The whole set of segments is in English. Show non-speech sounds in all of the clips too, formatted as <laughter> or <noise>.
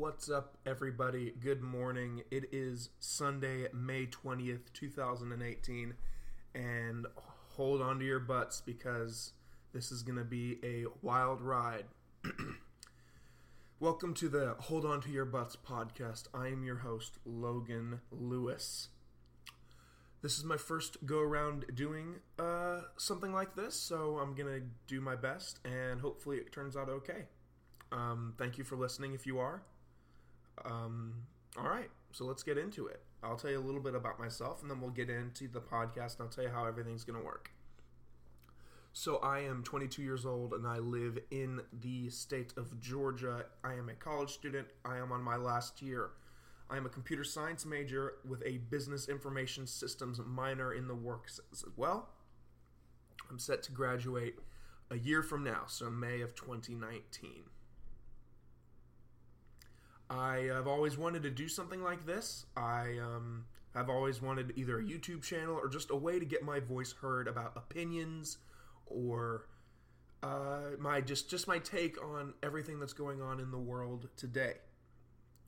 What's up, everybody? Good morning. It is Sunday, May 20th, 2018, and hold on to your butts because this is going to be a wild ride. <clears throat> Welcome to the Hold On to Your Butts podcast. I am your host, Logan Lewis. This is my first go around doing uh, something like this, so I'm going to do my best and hopefully it turns out okay. Um, thank you for listening if you are. Um, all right, so let's get into it. I'll tell you a little bit about myself and then we'll get into the podcast and I'll tell you how everything's going to work. So, I am 22 years old and I live in the state of Georgia. I am a college student. I am on my last year. I am a computer science major with a business information systems minor in the works as well. I'm set to graduate a year from now, so May of 2019. I have always wanted to do something like this. I um, have always wanted either a YouTube channel or just a way to get my voice heard about opinions or uh, my just just my take on everything that's going on in the world today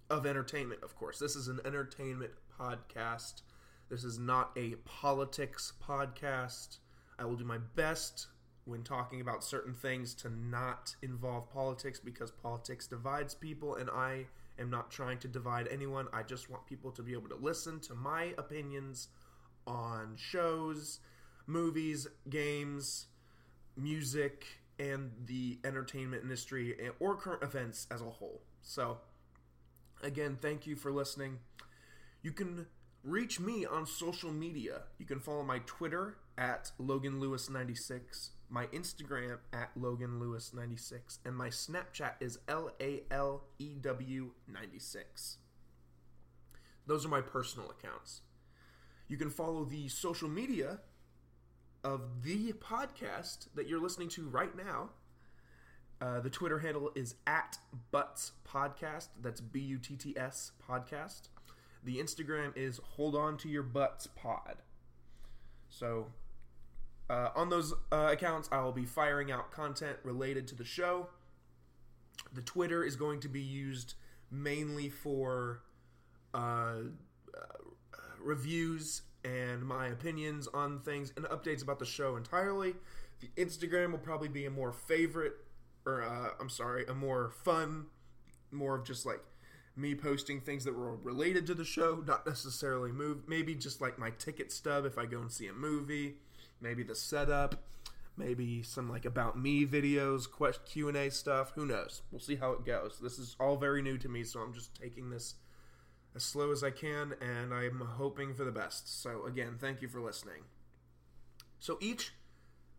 of entertainment. Of course, this is an entertainment podcast. This is not a politics podcast. I will do my best when talking about certain things to not involve politics because politics divides people and I am not trying to divide anyone. I just want people to be able to listen to my opinions on shows, movies, games, music, and the entertainment industry eh, or current events as a whole. So, again, thank you for listening. You can reach me on social media. You can follow my Twitter at Logan Lewis 96, my Instagram at Logan Lewis 96, and my Snapchat is L A L E W 96. Those are my personal accounts. You can follow the social media of the podcast that you're listening to right now. Uh, the Twitter handle is at Butts Podcast. That's B U T T S Podcast. The Instagram is Hold On to Your Butts Pod. So, uh, on those uh, accounts, I will be firing out content related to the show. The Twitter is going to be used mainly for uh, reviews and my opinions on things and updates about the show entirely. The Instagram will probably be a more favorite, or uh, I'm sorry, a more fun, more of just like me posting things that were related to the show, not necessarily move. Maybe just like my ticket stub if I go and see a movie, maybe the setup, maybe some like about me videos, quest Q and A stuff. Who knows? We'll see how it goes. This is all very new to me, so I'm just taking this as slow as I can, and I'm hoping for the best. So, again, thank you for listening. So, each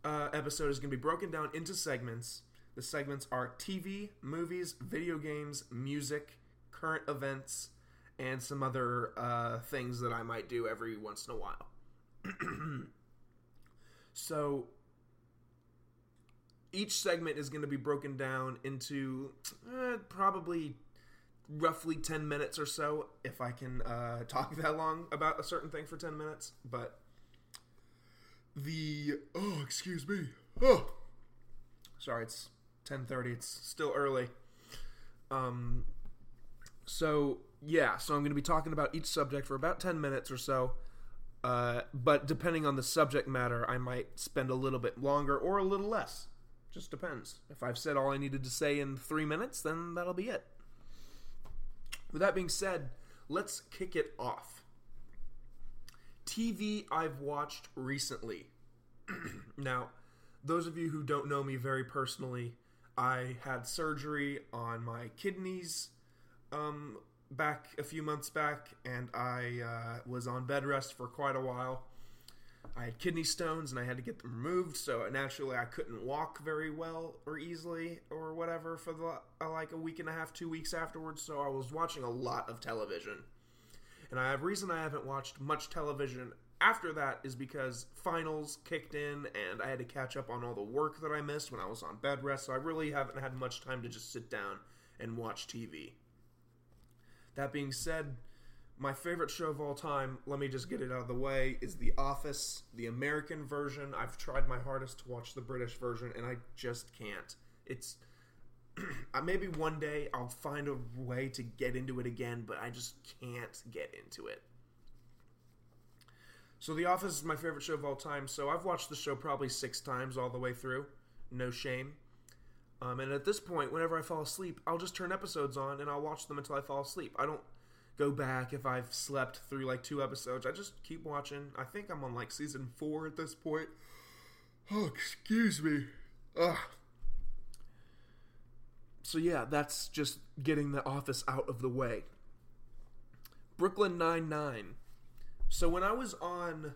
uh, episode is going to be broken down into segments. The segments are TV, movies, video games, music, current events, and some other uh, things that I might do every once in a while. <clears throat> so, each segment is going to be broken down into uh, probably roughly 10 minutes or so if I can uh, talk <laughs> that long about a certain thing for 10 minutes. But the oh, excuse me. Oh, sorry, it's 10:30. It's still early. Um, so yeah, so I'm going to be talking about each subject for about 10 minutes or so. Uh, but depending on the subject matter, I might spend a little bit longer or a little less. Just depends. If I've said all I needed to say in three minutes, then that'll be it. With that being said, let's kick it off. TV I've watched recently. <clears throat> now, those of you who don't know me very personally, I had surgery on my kidneys um, back a few months back, and I uh, was on bed rest for quite a while. I had kidney stones and I had to get them removed, so naturally I couldn't walk very well or easily or whatever for the uh, like a week and a half, two weeks afterwards. So I was watching a lot of television, and I have reason I haven't watched much television after that is because finals kicked in and I had to catch up on all the work that I missed when I was on bed rest. So I really haven't had much time to just sit down and watch TV. That being said my favorite show of all time, let me just get it out of the way, is The Office, the American version. I've tried my hardest to watch the British version, and I just can't. It's <clears throat> maybe one day I'll find a way to get into it again, but I just can't get into it. So The Office is my favorite show of all time. So I've watched the show probably six times all the way through. No shame. Um, and at this point, whenever I fall asleep, I'll just turn episodes on and I'll watch them until I fall asleep. I don't go back if I've slept through like two episodes. I just keep watching. I think I'm on like season four at this point. Oh, excuse me. Ugh. So yeah, that's just getting the office out of the way. Brooklyn Nine Nine. So when I was on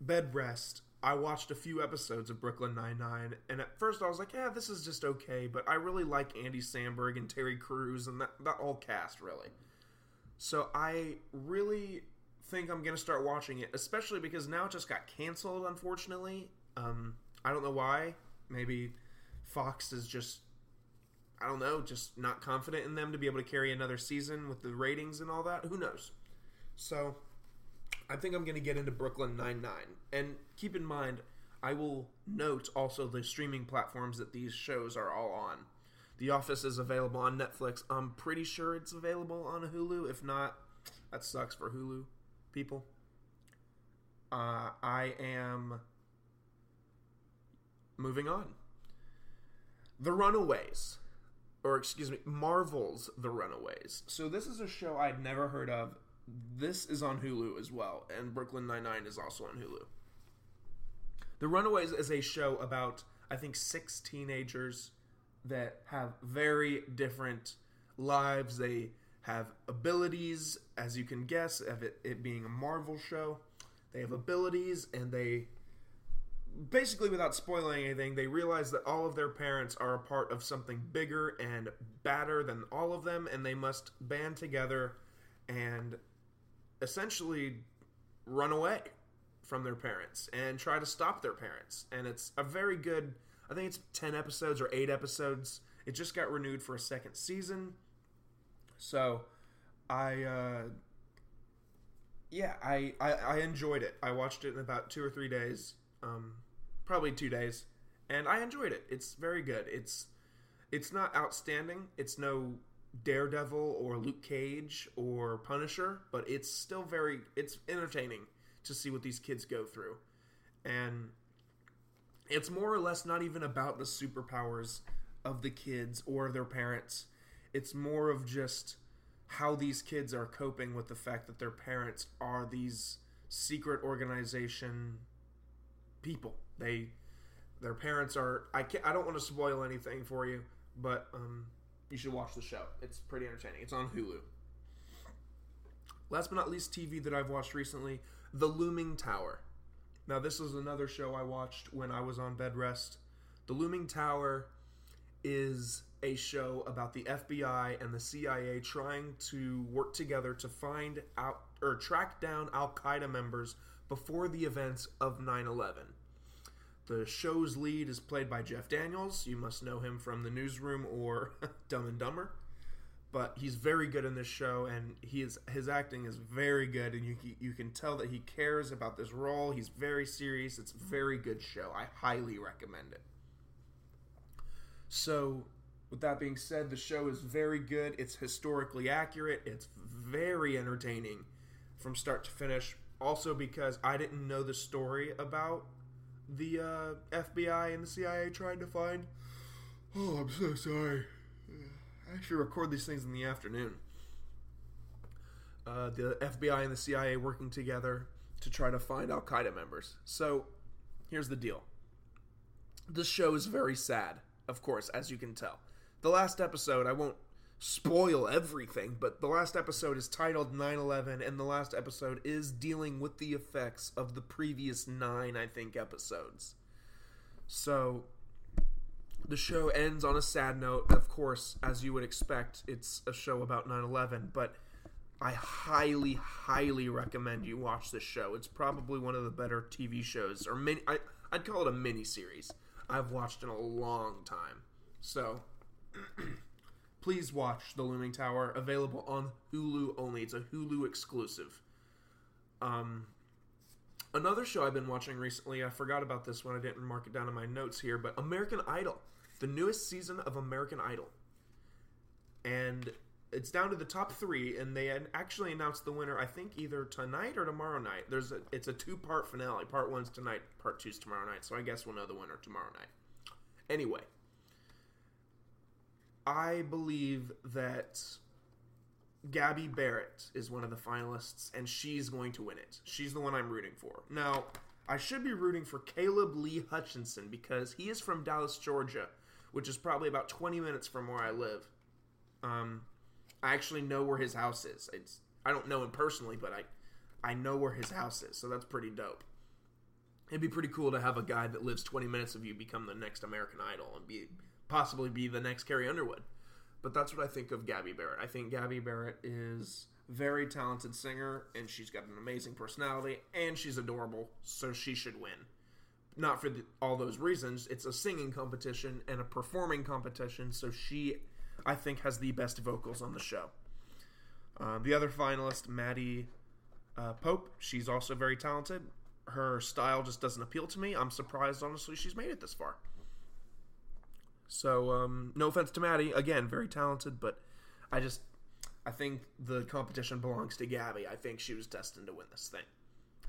bed rest, I watched a few episodes of Brooklyn Nine Nine, and at first I was like, "Yeah, this is just okay," but I really like Andy Samberg and Terry Crews and that that all cast really. So I really think I'm gonna start watching it, especially because now it just got canceled. Unfortunately, um, I don't know why. Maybe Fox is just I don't know, just not confident in them to be able to carry another season with the ratings and all that. Who knows? So I think I'm to get into Brooklyn Nine Nine, and keep in mind, I will note also the streaming platforms that these shows are all on. The Office is available on Netflix. I'm pretty sure it's available on Hulu. If not, that sucks for Hulu people. Uh, I am moving on. The Runaways, or excuse me, Marvel's The Runaways. So this is a show I'd never heard of. This is on Hulu as well, and Brooklyn Nine Nine is also on Hulu. The Runaways is a show about I think six teenagers that have very different lives. They have abilities, as you can guess, of it, it being a Marvel show. They have abilities, and they basically, without spoiling anything, they realize that all of their parents are a part of something bigger and badder than all of them, and they must band together and essentially run away from their parents and try to stop their parents. And it's a very good, I think it's 10 episodes or 8 episodes. It just got renewed for a second season. So I, uh, yeah, I, I, I enjoyed it. I watched it in about two or three days, um, probably two days, and I enjoyed it. It's very good. It's it's not outstanding. It's no Daredevil or Luke Cage or Punisher, but it's still very it's entertaining to see what these kids go through. And it's more or less not even about the superpowers of the kids or their parents. It's more of just how these kids are coping with the fact that their parents are these secret organization people. They their parents are I can't, I don't want to spoil anything for you, but um you should watch the show. It's pretty entertaining. It's on Hulu. Last but not least, TV that I've watched recently The Looming Tower. Now, this is another show I watched when I was on bed rest. The Looming Tower is a show about the FBI and the CIA trying to work together to find out or track down Al Qaeda members before the events of 9 11. The show's lead is played by Jeff Daniels. You must know him from The Newsroom or <laughs> Dumb and Dumber. But he's very good in this show, and he is, his acting is very good, and you you can tell that he cares about this role. He's very serious. It's a very good show. I highly recommend it. So, with that being said, the show is very good. It's historically accurate. It's very entertaining from start to finish. Also, because I didn't know the story about the uh, FBI and the CIA trying to find. <sighs> Oh, I'm so sorry. I actually record these things in the afternoon. Uh, the FBI and the CIA working together to try to find Al Qaeda members. So, here's the deal. This show is very sad, of course, as you can tell. The last episode, I won't spoil everything, but the last episode is titled 9 11, and the last episode is dealing with the effects of the previous nine, I think, episodes. So, the show ends on a sad note. Of course, as you would expect, it's a show about 9 11, but I highly, highly recommend you watch this show. It's probably one of the better TV shows, or mini, I, I'd call it a mini series I've watched in a long time. So. <clears throat> please watch The Looming Tower. Available on Hulu only. It's a Hulu exclusive. Um, another show I've been watching recently. I forgot about this one. I didn't mark it down in my notes here, but American Idol. The newest season of American Idol. And it's down to the top three, and they actually announced the winner. I think either tonight or tomorrow night. There's a it's a two part finale. Part one's tonight, part two's tomorrow night. So I guess we'll know the winner tomorrow night. Anyway, I believe that Gabby Barrett is one of the finalists, and she's going to win it. She's the one I'm rooting for. Now, I should be rooting for Caleb Lee Hutchinson because he is from Dallas, Georgia, which is probably about 20 minutes from where I live. Um, I actually know where his house is. It's I don't know him personally, but I I know where his house is, so that's pretty dope. It'd be pretty cool to have a guy that lives 20 minutes of you become the next American Idol and be possibly be the next Carrie Underwood. But that's what I think of Gabby Barrett. I think Gabby Barrett is very talented singer and she's got an amazing personality and she's adorable, so she should win. Not for the, all those reasons. It's a singing competition and a performing competition, so she I think has the best vocals on the show. Uh, the other finalist, Maddie uh, Pope, she's also very talented. Her style just doesn't appeal to me. I'm surprised, honestly, she's made it this far. So, um, no offense to Maddie, again, very talented, but I just I think the competition belongs to Gabby. I think she was destined to win this thing.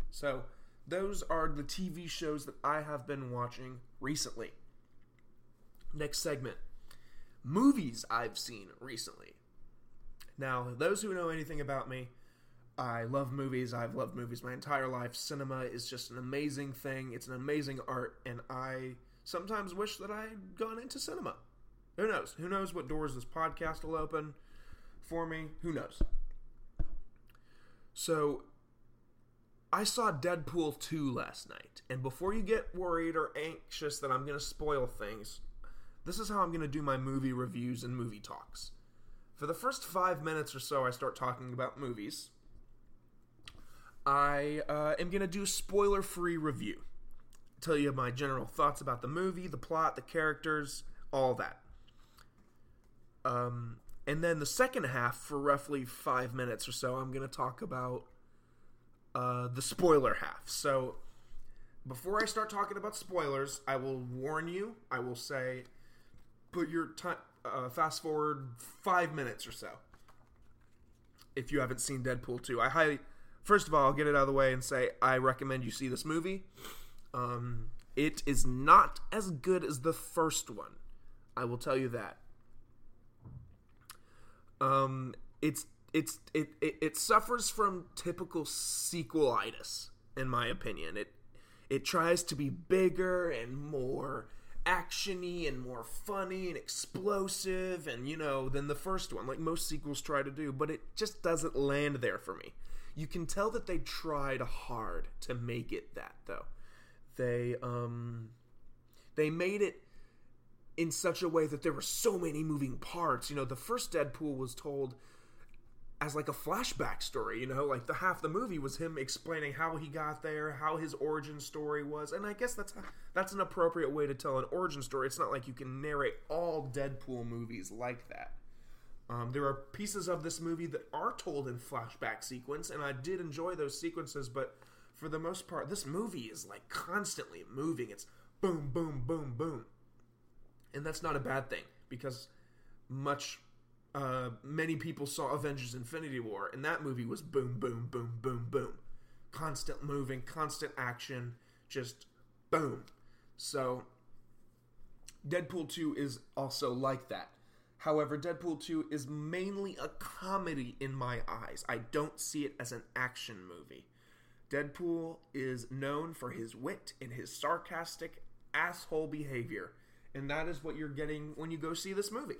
So, those are the TV shows that I have been watching recently. Next segment movies I've seen recently. Now, those who know anything about me, I love movies. I've loved movies my entire life. Cinema is just an amazing thing. It's an amazing art, and I sometimes wish that I'd gone into cinema. Who knows? Who knows what doors this podcast will open for me? Who knows? So, I saw Deadpool 2 last night, and before you get worried or anxious that I'm going to spoil things, this is how I'm going to do my movie reviews and movie talks. For the first five minutes or so, I start talking about movies. I uh, am going to do spoiler free review. Tell you my general thoughts about the movie, the plot, the characters, all that. Um, and then the second half, for roughly five minutes or so, I'm going to talk about uh, the spoiler half. So before I start talking about spoilers, I will warn you. I will say put your time uh, fast forward five minutes or so if you haven't seen Deadpool 2. I highly, first of all, I'll get it out of the way and say I recommend you see this movie. Um, it is not as good as the first one. I will tell you that. Um, it's it's it, it it suffers from typical sequelitis, in my opinion. It it tries to be bigger and more actiony and more funny and explosive and you know than the first one like most sequels try to do but it just doesn't land there for me. You can tell that they tried hard to make it that though. They um they made it in such a way that there were so many moving parts. You know the first deadpool was told as like a flashback story, you know, like the half the movie was him explaining how he got there, how his origin story was, and I guess that's that's an appropriate way to tell an origin story. It's not like you can narrate all Deadpool movies like that. Um, there are pieces of this movie that are told in flashback sequence, and I did enjoy those sequences, but for the most part, this movie is like constantly moving. It's boom, boom, boom, boom, and that's not a bad thing because much uh, many people saw Avengers Infinity War, and that movie was boom, boom, boom, boom, boom. Constant moving, constant action, just boom. So, Deadpool 2 is also like that. However, Deadpool 2 is mainly a comedy in my eyes. I don't see it as an action movie. Deadpool is known for his wit and his sarcastic asshole behavior, and that is what you're getting when you go see this movie.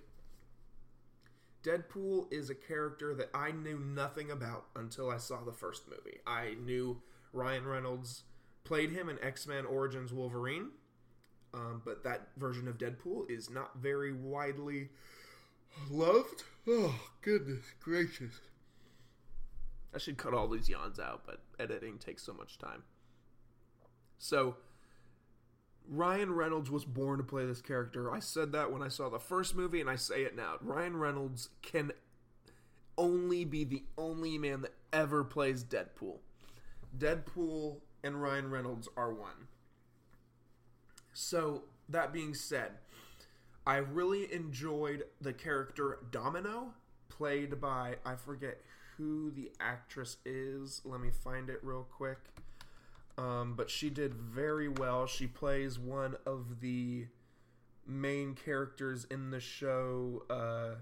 Deadpool is a character that I knew nothing about until I saw the first movie. I knew Ryan Reynolds played him in X Men Origins Wolverine, um, but that version of Deadpool is not very widely loved. Oh, goodness gracious. I should cut all these yawns out, but editing takes so much time. So, Ryan Reynolds was born to play this character. I said that when I saw the first movie, and I say it now. Ryan Reynolds can only be the only man that ever plays Deadpool. Deadpool and Ryan Reynolds are one. So, that being said, I really enjoyed the character Domino, played by I forget who the actress is. Let me find it real quick. Um, but she did very well. She plays one of the main characters in the show uh,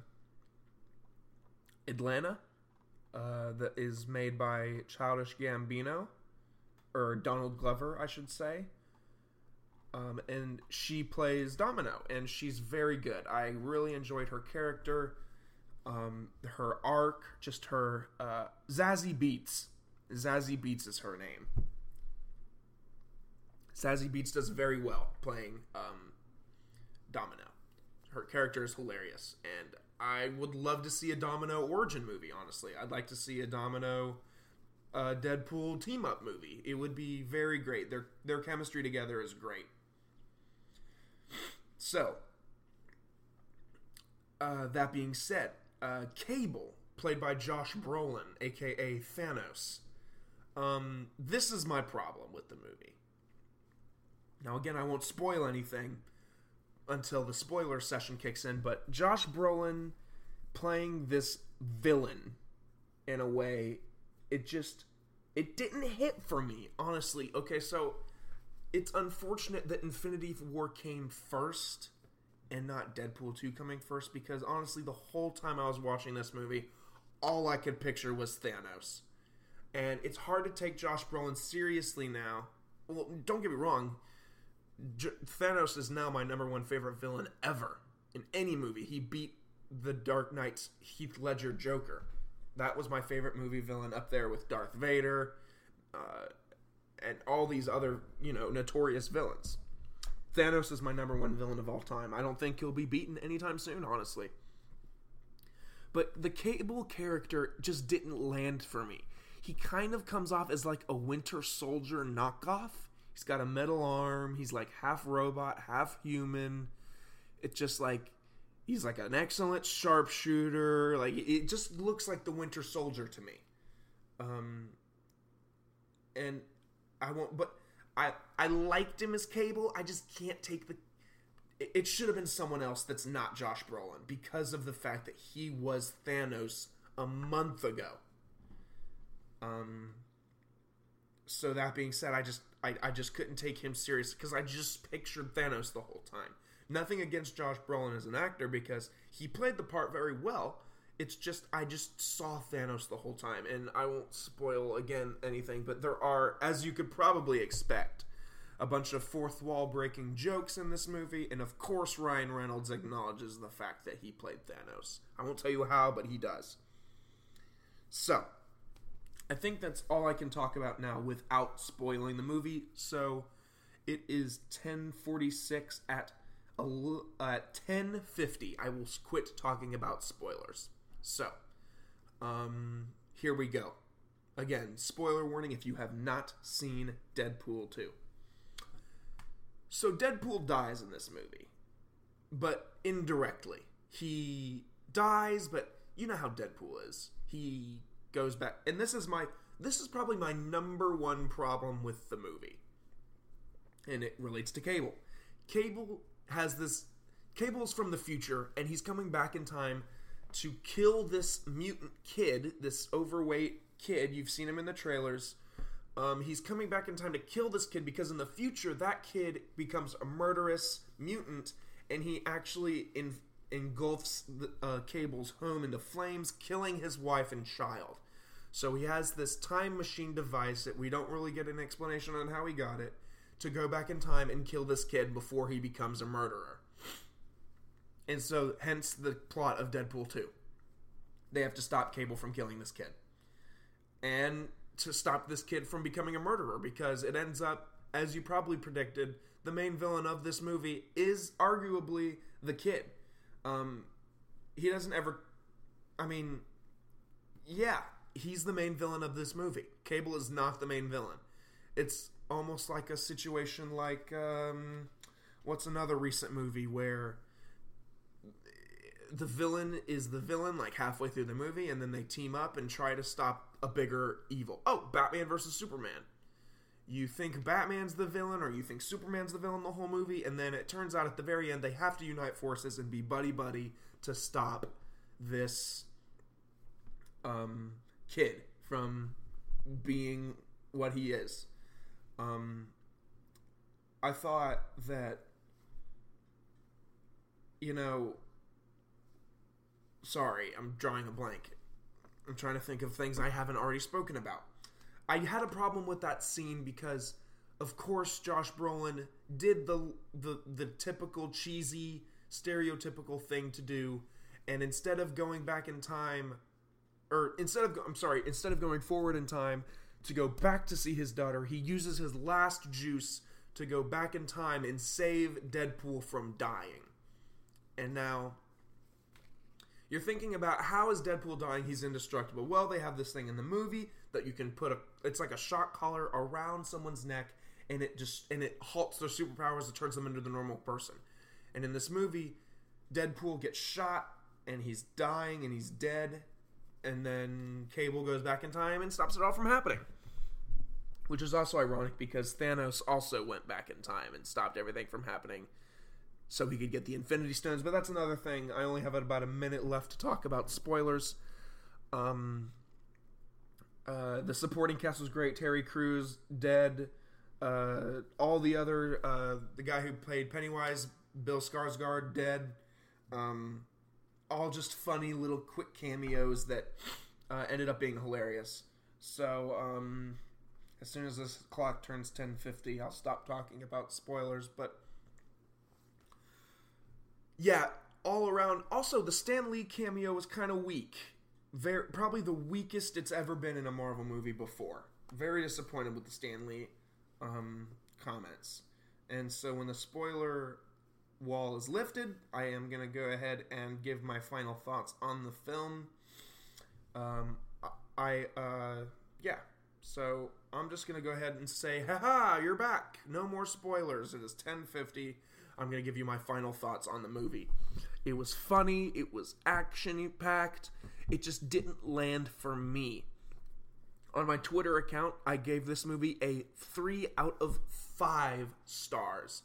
Atlanta, uh, that is made by Childish Gambino, or Donald Glover, I should say. Um, and she plays Domino, and she's very good. I really enjoyed her character, um, her arc, just her uh, Zazie Beetz. Zazie Beetz is her name. Zazie Beetz does very well playing um, Domino. Her character is hilarious, and I would love to see a Domino origin movie. Honestly, I'd like to see a Domino uh, Deadpool team up movie. It would be very great. Their their chemistry together is great. So, uh, that being said, uh, Cable, played by Josh Brolin, aka Thanos. Um, this is my problem with the movie. Now, again, I won't spoil anything until the spoiler session kicks in, but Josh Brolin playing this villain in a way, it just it didn't hit for me, honestly. Okay, so it's unfortunate that Infinity War came first and not Deadpool 2 coming first because honestly, the whole time I was watching this movie, all I could picture was Thanos. And it's hard to take Josh Brolin seriously now. Well, don't get me wrong, Thanos is now my number one favorite villain ever in any movie. He beat the Dark Knight's Heath Ledger Joker. That was my favorite movie villain up there with Darth Vader uh, and all these other, you know, notorious villains. Thanos is my number one villain of all time. I don't think he'll be beaten anytime soon, honestly. But the Cable character just didn't land for me. He kind of comes off as like a Winter Soldier knockoff. He's got a metal arm. He's like half robot, half human. It's just like he's like an excellent sharpshooter. Like it just looks like the Winter Soldier to me. Um, and I won't. But I I liked him as Cable. I just can't take the. It, it should have been someone else that's not Josh Brolin because of the fact that he was Thanos a month ago. Um. So that being said, I just I, I just couldn't take him serious because I just pictured Thanos the whole time. Nothing against Josh Brolin as an actor because he played the part very well. It's just I just saw Thanos the whole time, and I won't spoil again anything, but there are, as you could probably expect, a bunch of fourth wall breaking jokes in this movie, and of course Ryan Reynolds acknowledges the fact that he played Thanos. I won't tell you how, but he does. So, I think that's all I can talk about now without spoiling the movie. So, it is 10:46 at at 10:50. I will quit talking about spoilers. So, um, here we go. Again, spoiler warning if you have not seen Deadpool 2. So, Deadpool dies in this movie, but indirectly. He dies, but you know how Deadpool is. He goes back, and this is my this is probably my number one problem with the movie, and it relates to Cable. Cable has this. Cable's from the future, and he's coming back in time to kill this mutant kid, this overweight kid. You've seen him in the trailers. Um, he's coming back in time to kill this kid because in the future that kid becomes a murderous mutant, and he actually in, engulfs the, uh, Cable's home into flames, killing his wife and child. So he has this time machine device that we don't really get an explanation on how he got it to go back in time and kill this kid before he becomes a murderer. And so, hence the plot of Deadpool 2. They have to stop Cable from killing this kid. And to stop this kid from becoming a murderer because it ends up, as you probably predicted, the main villain of this movie is arguably the kid. Um, he doesn't ever. I mean, yeah, he's the main villain of this movie. Cable is not the main villain. It's almost like a situation like um, what's another recent movie where the villain is the villain like halfway through the movie and then they team up and try to stop a bigger evil. Oh, Batman versus Superman. You think Batman's the villain or you think Superman's the villain the whole movie, and then it turns out at the very end they have to unite forces and be buddy buddy to stop this um, kid from being what he is. Um, I thought that, you know, sorry, I'm drawing a blank. I'm trying to think of things I haven't already spoken about. I had a problem with that scene because, of course, Josh Brolin did the the the typical cheesy, stereotypical thing to do, and instead of going back in time, or instead of I'm sorry, instead of going forward in time to go back to see his daughter, he uses his last juice to go back in time and save Deadpool from dying. And now you're thinking about how is Deadpool dying? He's indestructible. Well, they have this thing in the movie that you can put a it's like a shock collar around someone's neck and it just and it halts their superpowers and turns them into the normal person. And in this movie, Deadpool gets shot and he's dying and he's dead and then Cable goes back in time and stops it all from happening. Which is also ironic because Thanos also went back in time and stopped everything from happening so he could get the Infinity Stones. But that's another thing. I only have about a minute left to talk about spoilers. Um, uh, the supporting cast was great. Terry Crews dead. Uh, all the other uh, the guy who played Pennywise, Bill Skarsgård dead. Um, all just funny little quick cameos that uh, ended up being hilarious. So um, as soon as this clock turns 10:50, I'll stop talking about spoilers. But yeah, all around. Also, the Stan Lee cameo was kind of weak. Very probably the weakest it's ever been in a Marvel movie before. Very disappointed with the Stan Lee um, comments. And so when the spoiler wall is lifted, I am going to go ahead and give my final thoughts on the film. Um, I, uh, yeah. So I'm just going to go ahead and say, haha, you're back. No more spoilers. It is 1050. I'm going to give you my final thoughts on the movie. It was funny, it was action packed, it just didn't land for me. On my Twitter account, I gave this movie a 3 out of 5 stars.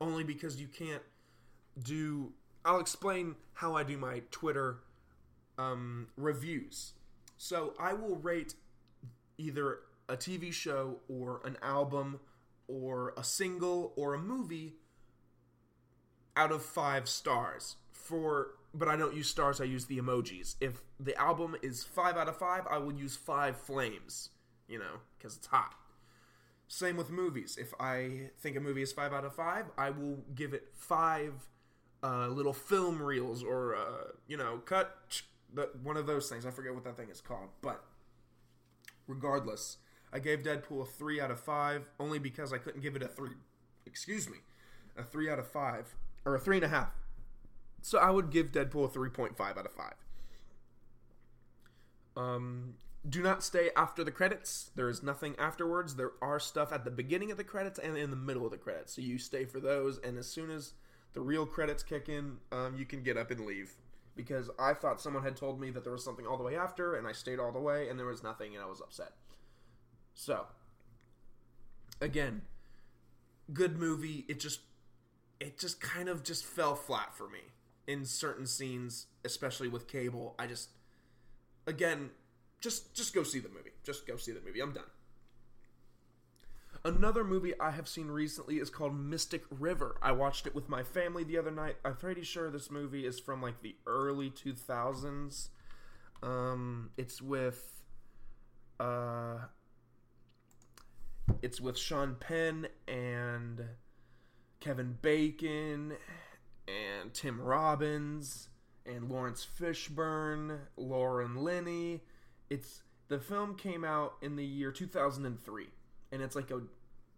Only because you can't do. I'll explain how I do my Twitter um, reviews. So I will rate either a TV show or an album or a single or a movie out of five stars for but I don't use stars, I use the emojis. If the album is 5 out of 5, I will use 5 flames, you know, because it's hot. Same with movies. If I think a movie is 5 out of 5, I will give it 5 uh, little film reels or, uh, you know, cut, one of those things. I forget what that thing is called. But regardless, I gave Deadpool a 3 out of 5 only because I couldn't give it a 3. Excuse me. A 3 out of 5. Or a 3.5 so I would give Deadpool a 3.5 out of 5. Um, do not stay after the credits. There is nothing afterwards. There are stuff at the beginning of the credits and in the middle of the credits. So you stay for those, and as soon as the real credits kick in, um, you can get up and leave. Because I thought someone had told me that there was something all the way after, and I stayed all the way, and there was nothing, and I was upset. So, again, good movie. It just, it just kind of just fell flat for me in certain scenes, especially with cable. I just again, just just go see the movie. Just go see the movie. I'm done. Another movie I have seen recently is called Mystic River. I watched it with my family the other night. I'm pretty sure this movie is from like the early 2000s. Um, it's with uh, it's with Sean Penn and Kevin Bacon and Tim Robbins and Laurence Fishburne, Lauren Linney. It's the film came out in the year 2003 and it's like a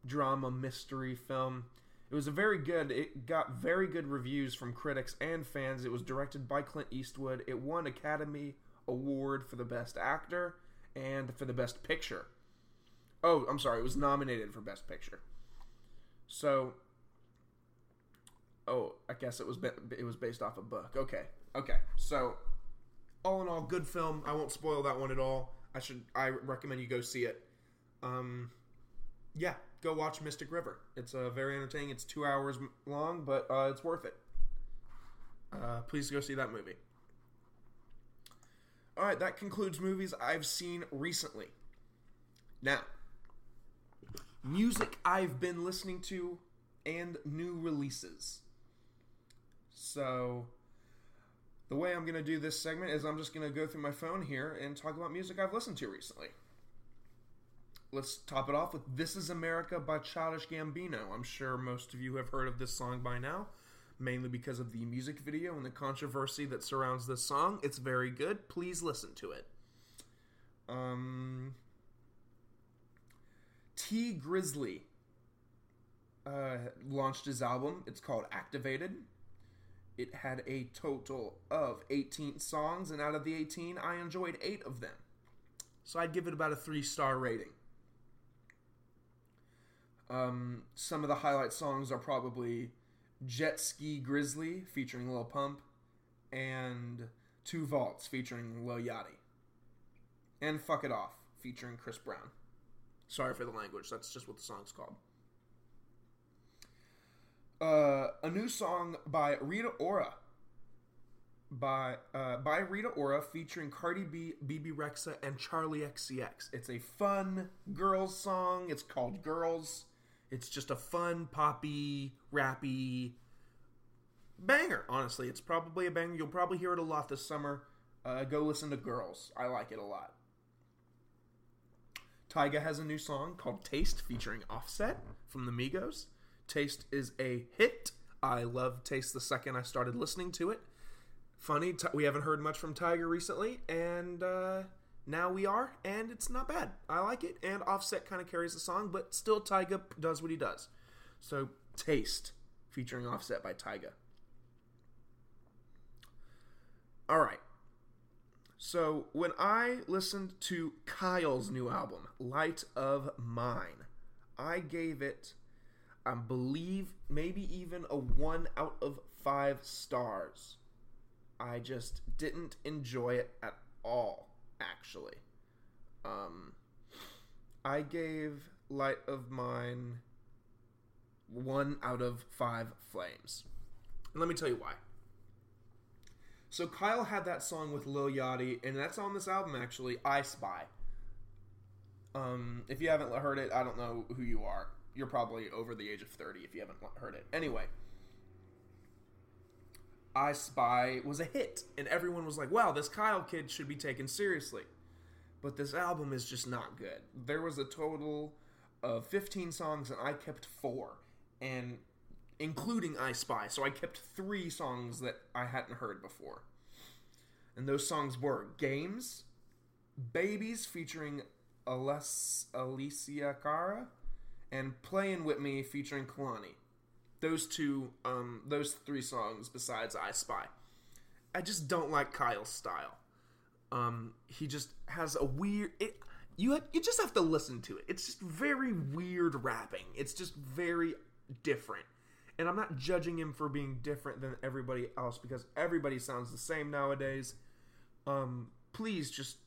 drama mystery film. It was a very good. It got very good reviews from critics and fans. It was directed by Clint Eastwood. It won Academy Award for the best actor and for the best picture. Oh, I'm sorry. It was nominated for best picture. So Oh, I guess it was it was based off a book. Okay, okay. So, all in all, good film. I won't spoil that one at all. I should. I recommend you go see it. Um, yeah, go watch Mystic River. It's uh, very entertaining. It's two hours long, but uh, it's worth it. Uh, please go see that movie. All right, that concludes movies I've seen recently. Now, music I've been listening to and new releases. So, the way I'm going to do this segment is I'm just going to go through my phone here and talk about music I've listened to recently. Let's top it off with This Is America by Childish Gambino. I'm sure most of you have heard of this song by now, mainly because of the music video and the controversy that surrounds this song. It's very good. Please listen to it. Um, Tee Grizzley uh, launched his album. It's called Activated. It had a total of 18 songs, and out of the 18, I enjoyed 8 of them. So I'd give it about a 3 star rating. Um, some of the highlight songs are probably Jet Ski Grizzly featuring Lil Pump and Two Vaults featuring Lil Yachty. And Fuck It Off featuring Chris Brown. Sorry for the language, that's just what the song's called. Uh, a new song by Rita Ora. By uh, by Rita Ora featuring Cardi B, Bebe Rexha, and Charli XCX. It's a fun girls song. It's called Girls. It's just a fun, poppy, rappy banger. Honestly, it's probably a banger. You'll probably hear it a lot this summer. Uh, go listen to Girls. I like it a lot. Tyga has a new song called Taste featuring Offset from the Migos. Taste is a hit. I love Taste the second I started listening to it. Funny, we haven't heard much from Tyga recently, and uh, now we are, and it's not bad. I like it, and Offset kind of carries the song, but still Tyga does what he does. So, Taste, featuring Offset by Tyga. All right. So, when I listened to Kyle's new album, Light of Mine, I gave it, I believe, maybe even a 1 out of 5 stars. I just didn't enjoy it at all, actually. Um, I gave Light of Mine 1 out of 5 flames. And let me tell you why. So Kyle had that song with Lil Yachty, and that's on this album actually, I Spy. Um, if you haven't heard it, I don't know who you are. You're probably over the age of 30 if you haven't heard it. Anyway, I Spy was a hit, and everyone was like, wow, this Kyle kid should be taken seriously. But this album is just not good. There was a total of 15 songs, and I kept four, and including I Spy. So I kept three songs that I hadn't heard before. And those songs were Games, Babies featuring Aless- Alicia Cara, and Playing With Me featuring Kehlani. Those two, um, those three songs besides I Spy. I just don't like Kyle's style. Um, he just has a weird. It, you have, you just have to listen to it. It's just very weird rapping. It's just very different. And I'm not judging him for being different than everybody else because everybody sounds the same nowadays. Um, please just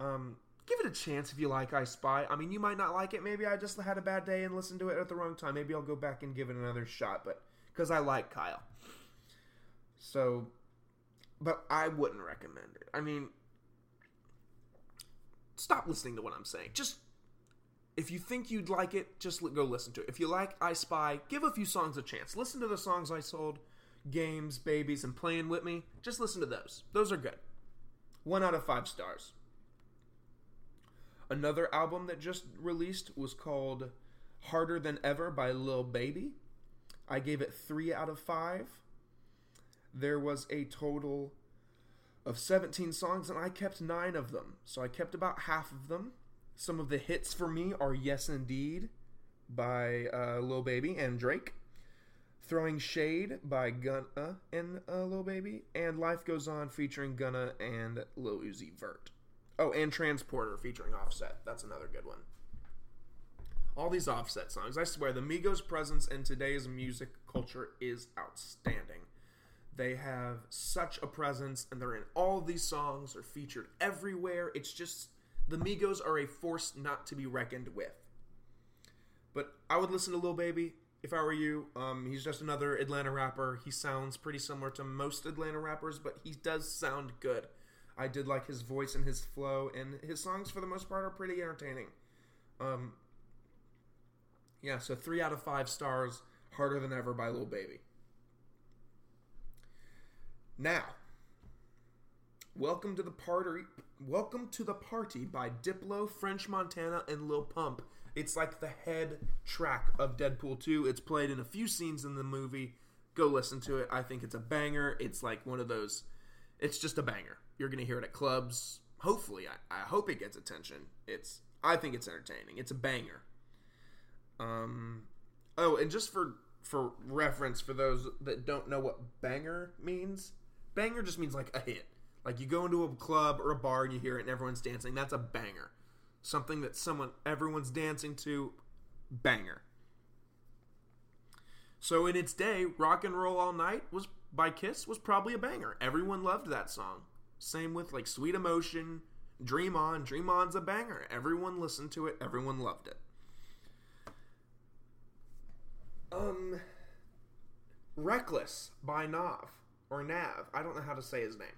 um, give it a chance if you like I Spy. I mean, you might not like it. Maybe I just had a bad day and listened to it at the wrong time. Maybe I'll go back and give it another shot, but because I like Kyle. So, but I wouldn't recommend it. I mean, stop listening to what I'm saying. Just if you think you'd like it, just go listen to it. If you like I Spy, give a few songs a chance. Listen to the songs I sold, Games, Babies, and Playing With Me. Just listen to those. Those are good. One out of five stars. Another album that just released was called Harder Than Ever by Lil Baby. I gave it three out of five. There was a total of 17 songs, and I kept nine of them. So I kept about half of them. Some of the hits for me are Yes Indeed by uh, Lil Baby and Drake, Throwing Shade by Gunna and uh, Lil Baby, and Life Goes On featuring Gunna and Lil Uzi Vert. Oh, and Transporter featuring Offset. That's another good one. All these Offset songs, I swear, the Migos' presence in today's music culture is outstanding. They have such a presence, and they're in all these songs. They're featured everywhere. It's just the Migos are a force not to be reckoned with. But I would listen to Lil Baby if I were you. Um, he's just another Atlanta rapper. He sounds pretty similar to most Atlanta rappers, but he does sound good. I did like his voice and his flow, and his songs for the most part are pretty entertaining. Um, yeah, so three out of five stars. Harder than ever by Lil Baby. Now, welcome to the party. Welcome to the party by Diplo, French Montana, and Lil Pump. It's like the head track of Deadpool 2. It's played in a few scenes in the movie. Go listen to it. I think it's a banger. It's like one of those. It's just a banger. You're gonna hear it at clubs. Hopefully, I, I hope it gets attention. It's. I think it's entertaining. It's a banger. Um, oh, and just for for reference for those that don't know what banger means, banger just means like a hit. Like you go into a club or a bar and you hear it and everyone's dancing. That's a banger. Something that someone everyone's dancing to, banger. So in its day, Rock and Roll All Night was by Kiss was probably a banger. Everyone loved that song. Same with like Sweet Emotion, Dream On. Dream On's a banger. Everyone listened to it. Everyone loved it. Um, Reckless by Nav or Nav. I don't know how to say his name.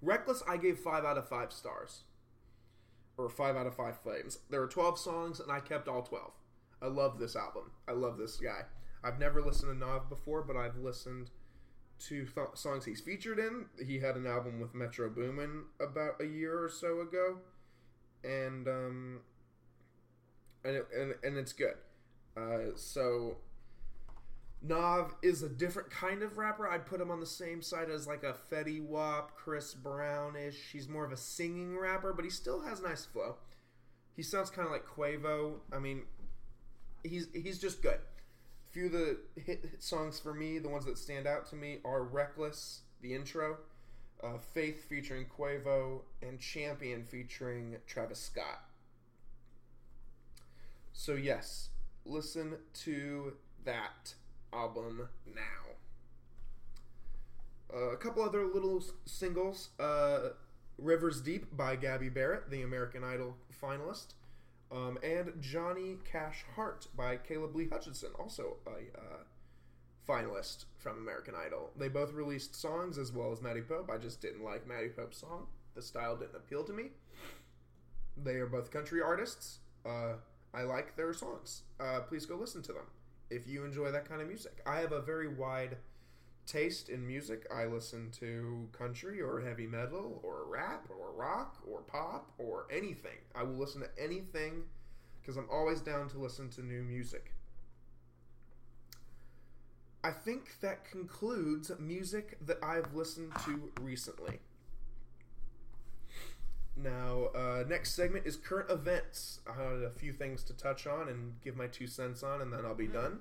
Reckless, I gave five out of five stars, or five out of five flames. There are twelve songs, and I kept all twelve. I love this album. I love this guy. I've never listened to Nav before, but I've listened to th- songs he's featured in. He had an album with Metro Boomin about a year or so ago, and um, and it, and and it's good. Uh, so Nav is a different kind of rapper. I'd put him on the same side as like a Fetty Wap, Chris Brownish. He's more of a singing rapper, but he still has nice flow. He sounds kind of like Quavo. I mean, he's he's just good. Few of the hit, hit songs for me, the ones that stand out to me, are "Reckless," the intro, uh, "Faith" featuring Quavo, and "Champion" featuring Travis Scott. So yes, listen to that album now. Uh, a couple other little singles uh, Rivers Deep by Gabby Barrett, the American Idol finalist, um, and Johnny Cash Heart by Caleb Lee Hutchinson, also a uh, finalist from American Idol. They both released songs as well as Maddie Pope. I just didn't like Maddie Pope's song, the style didn't appeal to me. They are both country artists. Uh, I like their songs. Uh, please go listen to them if you enjoy that kind of music. I have a very wide taste in music. I listen to country or heavy metal or rap or rock or pop or anything. I will listen to anything because I'm always down to listen to new music. I think that concludes music that I've listened to recently. Now, uh, next segment is current events. I had a few things to touch on and give my two cents on, and then I'll be done.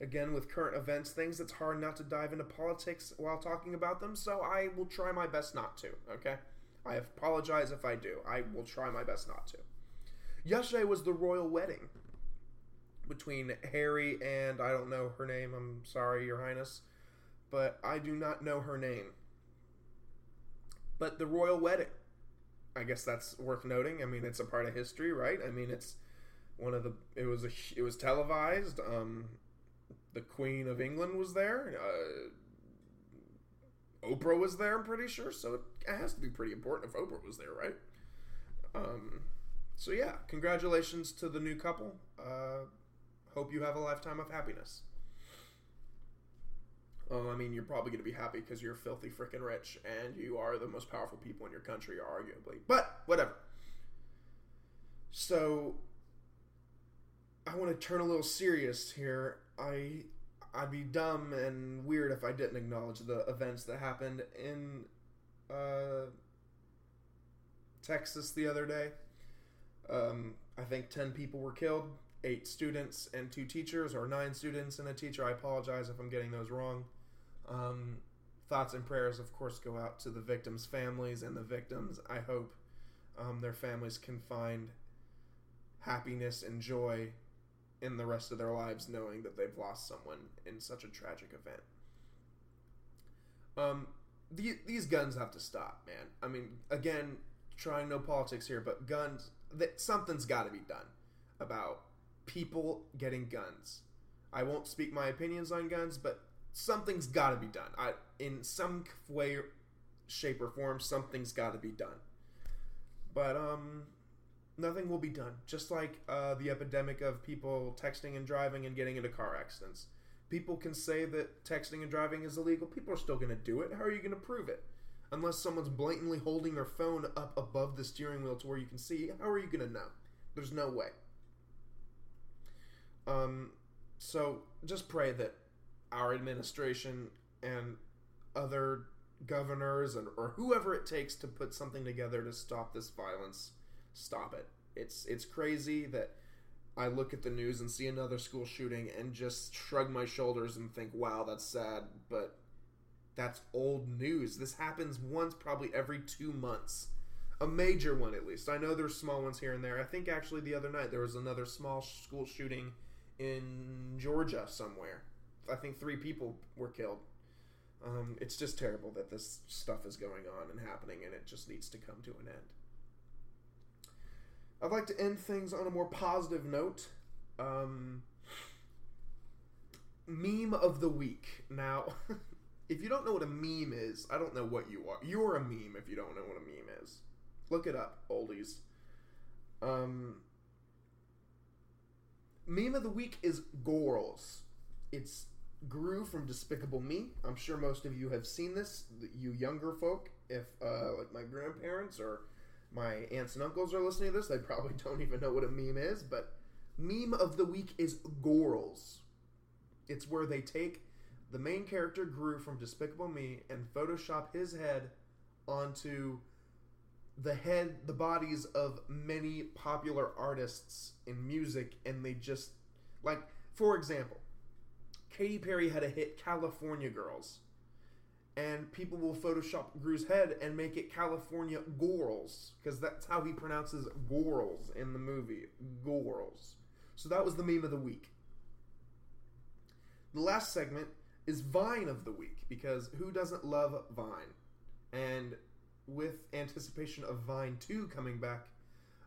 Again, with current events things, it's hard not to dive into politics while talking about them, so I will try my best not to, okay? I apologize if I do. I will try my best not to. Yesterday was the royal wedding between Harry and I don't know her name. I'm sorry, Your Highness, but I do not know her name. But the royal wedding I guess that's worth noting. I mean, it's a part of history, right? I mean, it's one of the. It was a. It was televised. Um, the Queen of England was there. Uh, Oprah was there. I'm pretty sure. So it has to be pretty important if Oprah was there, right? Um, so yeah, congratulations to the new couple. Uh, hope you have a lifetime of happiness. Well, I mean, you're probably going to be happy because you're filthy freaking rich and you are the most powerful people in your country, arguably. But whatever. So, I want to turn a little serious here. I I'd be dumb and weird if I didn't acknowledge the events that happened in uh, Texas the other day. Um, I think ten people were killed, eight students and two teachers, or nine students and a teacher. I apologize if I'm getting those wrong. Um, thoughts and prayers, of course, go out to the victims' families and the victims. I hope um, their families can find happiness and joy in the rest of their lives knowing that they've lost someone in such a tragic event. Um, the, these guns have to stop, man. I mean, again, trying no politics here, but guns, that something's got to be done. about people getting guns. I won't speak my opinions on guns, but something's got to be done. I, in some way, shape, or form, something's got to be done. But um, nothing will be done. Just like uh, the epidemic of people texting and driving and getting into car accidents. People can say that texting and driving is illegal. People are still going to do it. How are you going to prove it? Unless someone's blatantly holding their phone up above the steering wheel to where you can see, how are you going to know? There's no way. Um, so just pray that our administration and other governors and or whoever it takes to put something together to stop this violence stop it. It's it's crazy that i look at the news and see another school shooting and just shrug my shoulders and think wow that's sad. But that's old news. This happens once probably every 2 months. A major one at least. I know there's small ones here and there. I think actually the other night there was another small school shooting in georgia somewhere. I think 3 people were killed. Um, it's just terrible that this stuff is going on and happening, and it just needs to come to an end. I'd like to end things on a more positive note. Um, meme of the week. Now, <laughs> if you don't know what a meme is, I don't know what you are. You're a meme if you don't know what a meme is. Look it up, oldies. Um, meme of the week is Gorls. It's Gru from Despicable Me. I'm sure most of you have seen this. You younger folk, if uh, like my grandparents or my aunts and uncles are listening to this, they probably <laughs> don't even know what a meme is. But meme of the week is Gorls. It's where they take the main character Gru from Despicable Me and Photoshop his head onto the head, the bodies of many popular artists in music, and they just like, for example, Katy Perry had a hit California Girls. And people will Photoshop Gru's head and make it California Gorls. Because that's how he pronounces Gorls in the movie. Gorls. So that was the meme of the week. The last segment is Vine of the week. Because who doesn't love Vine? And with anticipation of Vine 2 coming back,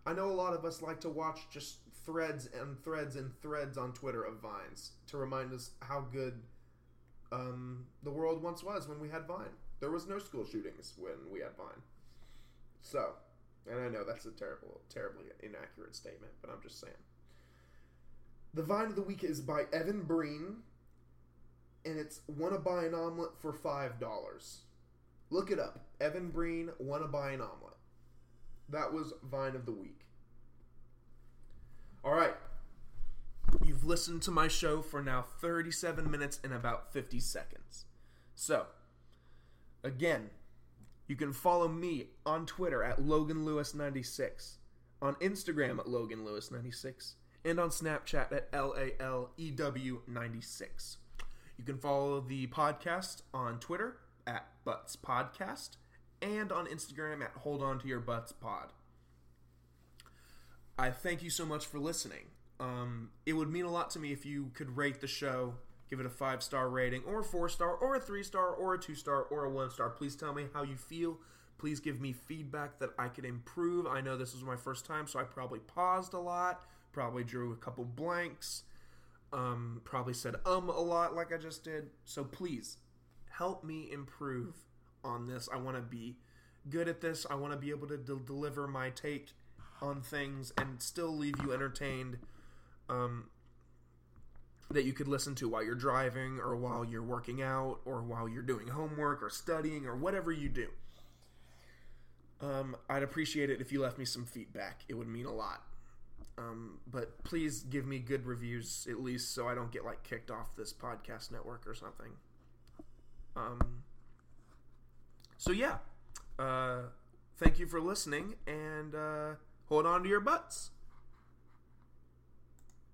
I know a lot of us like to watch just threads and threads and threads on Twitter of vines to remind us how good um, the world once was when we had Vine. There was no school shootings when we had Vine. So, and I know that's a terrible, terribly inaccurate statement, but I'm just saying. The Vine of the Week is by Evan Breen, and it's wanna buy an omelet for five dollars. Look it up. Evan Breen wanna buy an omelet. That was Vine of the Week. All right. Listened to my show for now 37 minutes and about 50 seconds. So, again, you can follow me on Twitter at Logan Lewis96, on Instagram at Logan Lewis96, and on Snapchat at LALEW96. You can follow the podcast on Twitter at Butts Podcast and on Instagram at Hold On To Your Butts Pod. I thank you so much for listening. Um, it would mean a lot to me if you could rate the show, give it a five star rating, or a four star, or a three star, or a two star, or a one star. Please tell me how you feel. Please give me feedback that I could improve. I know this was my first time, so I probably paused a lot, probably drew a couple blanks, um, probably said um a lot like I just did. So please help me improve on this. I want to be good at this. I want to be able to de- deliver my take on things and still leave you entertained um, that you could listen to while you're driving or while you're working out or while you're doing homework or studying or whatever you do. Um, I'd appreciate it if you left me some feedback. It would mean a lot. Um, but please give me good reviews at least so I don't get like kicked off this podcast network or something. Um, so yeah, uh, thank you for listening and. Uh, hold on to your butts.